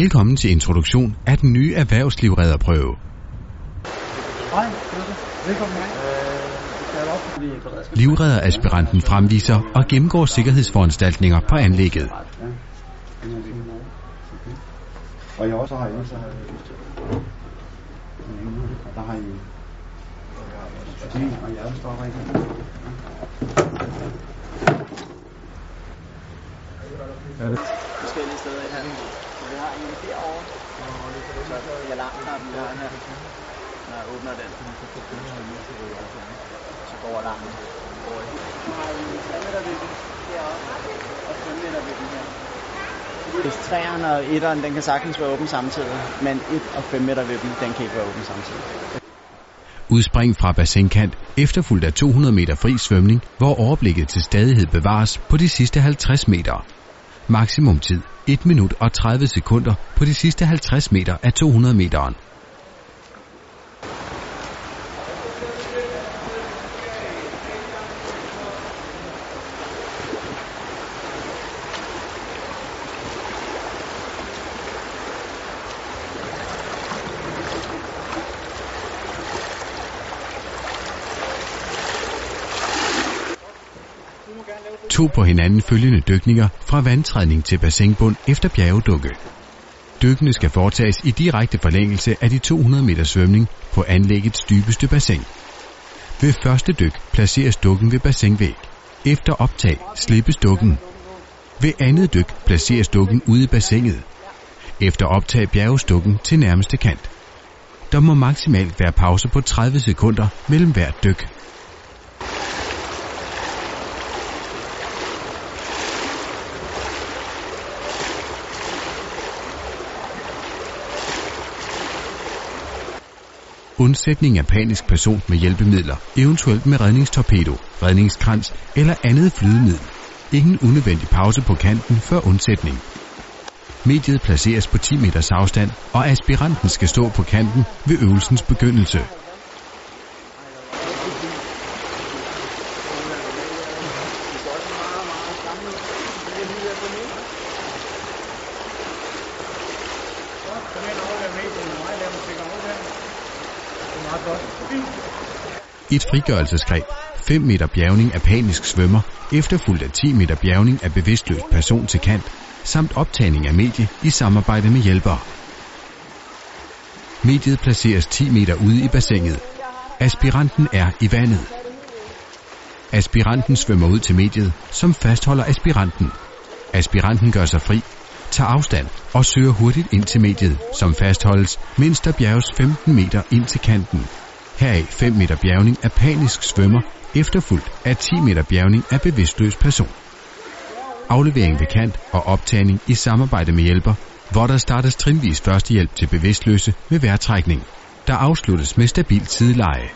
Velkommen til introduktion af den nye erhvervslivredderprøve. Hej, velkommen. Livredderaspiranten fremviser og gennemgår sikkerhedsforanstaltninger på anlægget. Og jeg også har en, så har jeg Der har I og hjertestoffer ikke? Er det? forskellige steder i hallen. Så vi har en derovre, så er alarmknappen der her. Når jeg åbner den, så går alarmen. Nu har vi 3 meter den deroppe, og 5 meter vippen her. Hvis 3'eren og 1'eren, den kan sagtens være åben samtidig, men 1 og 5 meter vippen, den kan ikke være åben samtidig. Udspring fra bassinkant, efterfulgt af 200 meter fri svømning, hvor overblikket til stadighed bevares på de sidste 50 meter. Maksimum tid 1 minut og 30 sekunder på de sidste 50 meter af 200 meteren. To på hinanden følgende dykninger fra vandtrædning til bassinbund efter bjergedukke. Dykkene skal foretages i direkte forlængelse af de 200 meter svømning på anlæggets dybeste bassin. Ved første dyk placeres dukken ved bassinvæg. Efter optag slippes dukken. Ved andet dyk placeres dukken ude i bassinet. Efter optag bjerges dukken til nærmeste kant. Der må maksimalt være pause på 30 sekunder mellem hvert dyk. Undsætning af panisk person med hjælpemidler, eventuelt med redningstorpedo, redningskrans eller andet flydemiddel. Ingen unødvendig pause på kanten før undsætning. Mediet placeres på 10 meters afstand, og aspiranten skal stå på kanten ved øvelsens begyndelse. Et frigørelsesgreb, 5 meter bjergning af panisk svømmer, efterfulgt af 10 meter bjergning af bevidstløs person til kant, samt optagning af medie i samarbejde med hjælpere. Mediet placeres 10 meter ude i bassinet. Aspiranten er i vandet. Aspiranten svømmer ud til mediet, som fastholder aspiranten. Aspiranten gør sig fri, tager afstand og søger hurtigt ind til mediet, som fastholdes, mens der bjerges 15 meter ind til kanten. Heraf 5 meter bjergning af panisk svømmer, efterfulgt af 10 meter bjergning af bevidstløs person. Aflevering ved kant og optagning i samarbejde med hjælper, hvor der startes trinvis førstehjælp til bevidstløse med vejrtrækning, der afsluttes med stabil sideleje.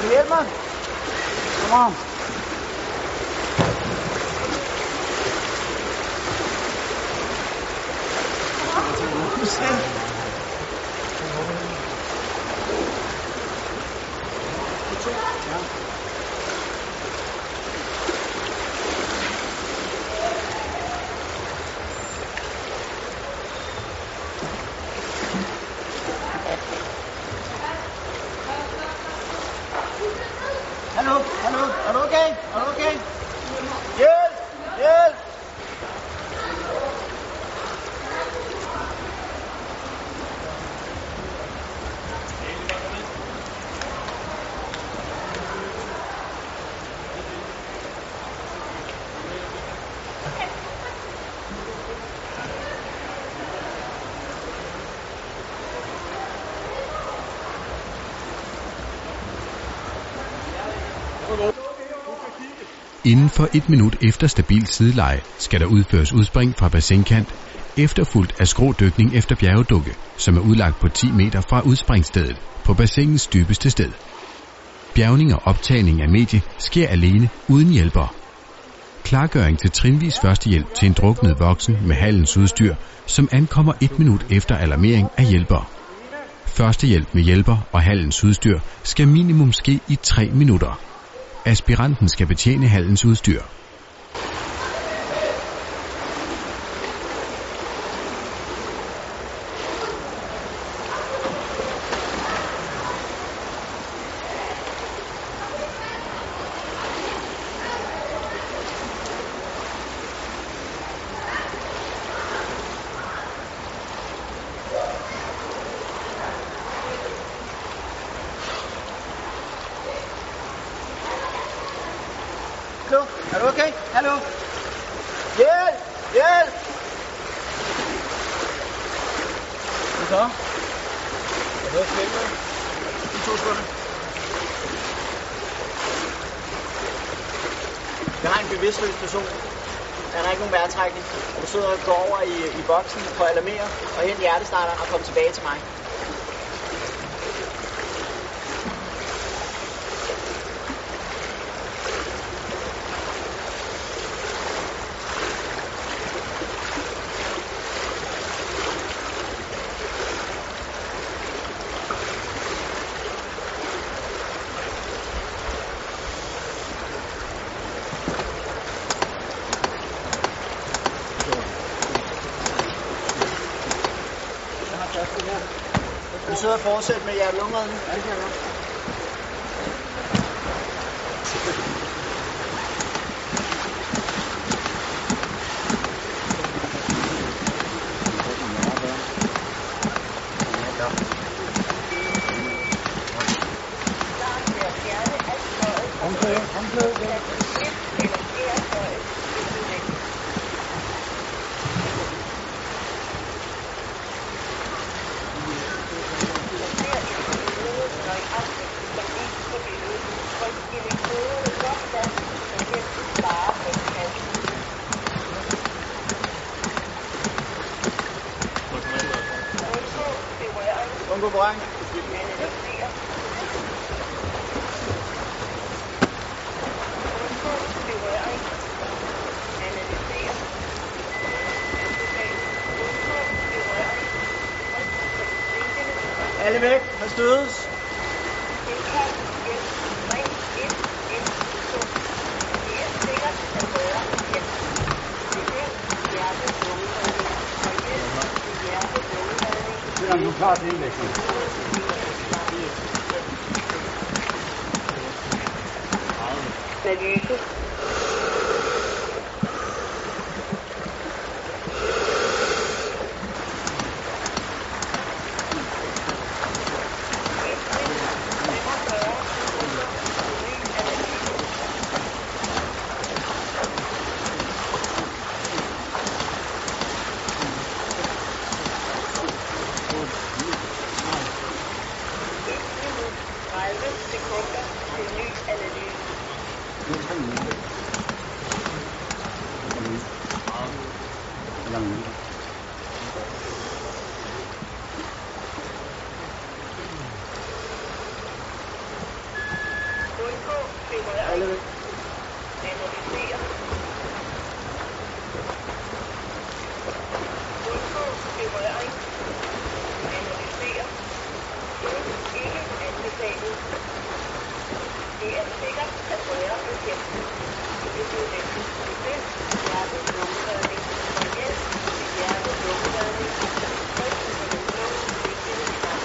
Vil du hjælpe mig? Kom on. Hallo, hallo, er du okay? Er du okay? Hjælp, hjælp! Inden for et minut efter stabil sideleje skal der udføres udspring fra bassinkant, efterfulgt af skrådykning efter bjergedukke, som er udlagt på 10 meter fra udspringstedet på bassinets dybeste sted. Bjergning og optagning af medie sker alene uden hjælper. Klargøring til trinvis førstehjælp til en druknet voksen med halens udstyr, som ankommer et minut efter alarmering af hjælper. Førstehjælp med hjælper og hallens udstyr skal minimum ske i 3 minutter. Aspiranten skal betjene hallens udstyr. Hallo? Er du okay? Hallo? Hjælp! Hjælp! Hvad så? Er du også med? I to sekunder. Jeg har en bevidstløs person. Der er ikke nogen vejrtrækning. Du sidder og går over i, i boksen for at alarmere og hente hjertestarter og komme tilbage til mig. Jeg har tasken her. Du sidder og fortsætter med jer lungerne. Ja, det kan jeg godt. På vejen. Alle væk. Der stødes. sam u sad indeksu. Thank you. Undgå berøring. Analysere. Undgå berøring. Analysere. Ikke anbefalet. Det er sikkert at røre ved hjælpen. Hvis du er venlig til det, hjerte lungeredning og hjælp til hjerte lungeredning. Tryk på den blå vigtige knap.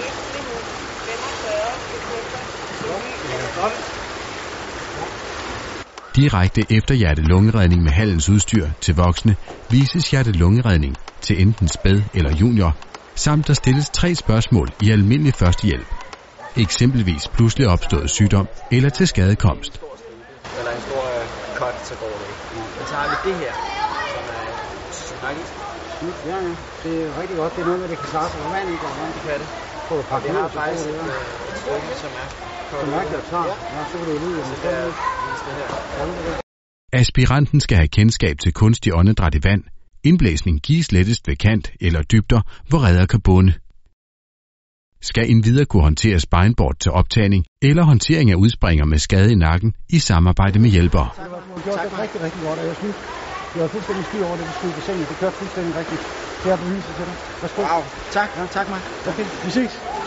Et minut 45 sekunder til ny Direkte efter hjerte-lungeredning med hallens udstyr til voksne vises hjerte-lungeredning til enten spæd eller junior, samt der stilles tre spørgsmål i almindelig førstehjælp. Eksempelvis pludselig opstået sygdom eller til skadekomst. Eller en stor øh, cut, så går det ikke. Så har vi det her, som er. Ja, ja. Det er rigtig godt. Det er noget, med, det kan klare sig på vand, ikke? Og vand. Det kan det. Få et par vi har faktisk et, det, øh, et stykke, som er Jeg. Ja, er. Aspiranten skal have kendskab til kunstig åndedræt i vand. Indblæsning gives lettest ved kant eller dybder, hvor redder kan bunde. skal endvidere kunne håndtere spineboard til optagning eller håndtering af udspringer med skade i nakken i samarbejde med hjælpere. Gjort det rigtig, rigtig godt, og jeg synes, du har fuldstændig styr over det, du skulle bassinet. Det kørte fuldstændig rigtigt. Det har jeg beviset til dig. Værsgo. Wow, tak, tak mig. Okay, vi ses.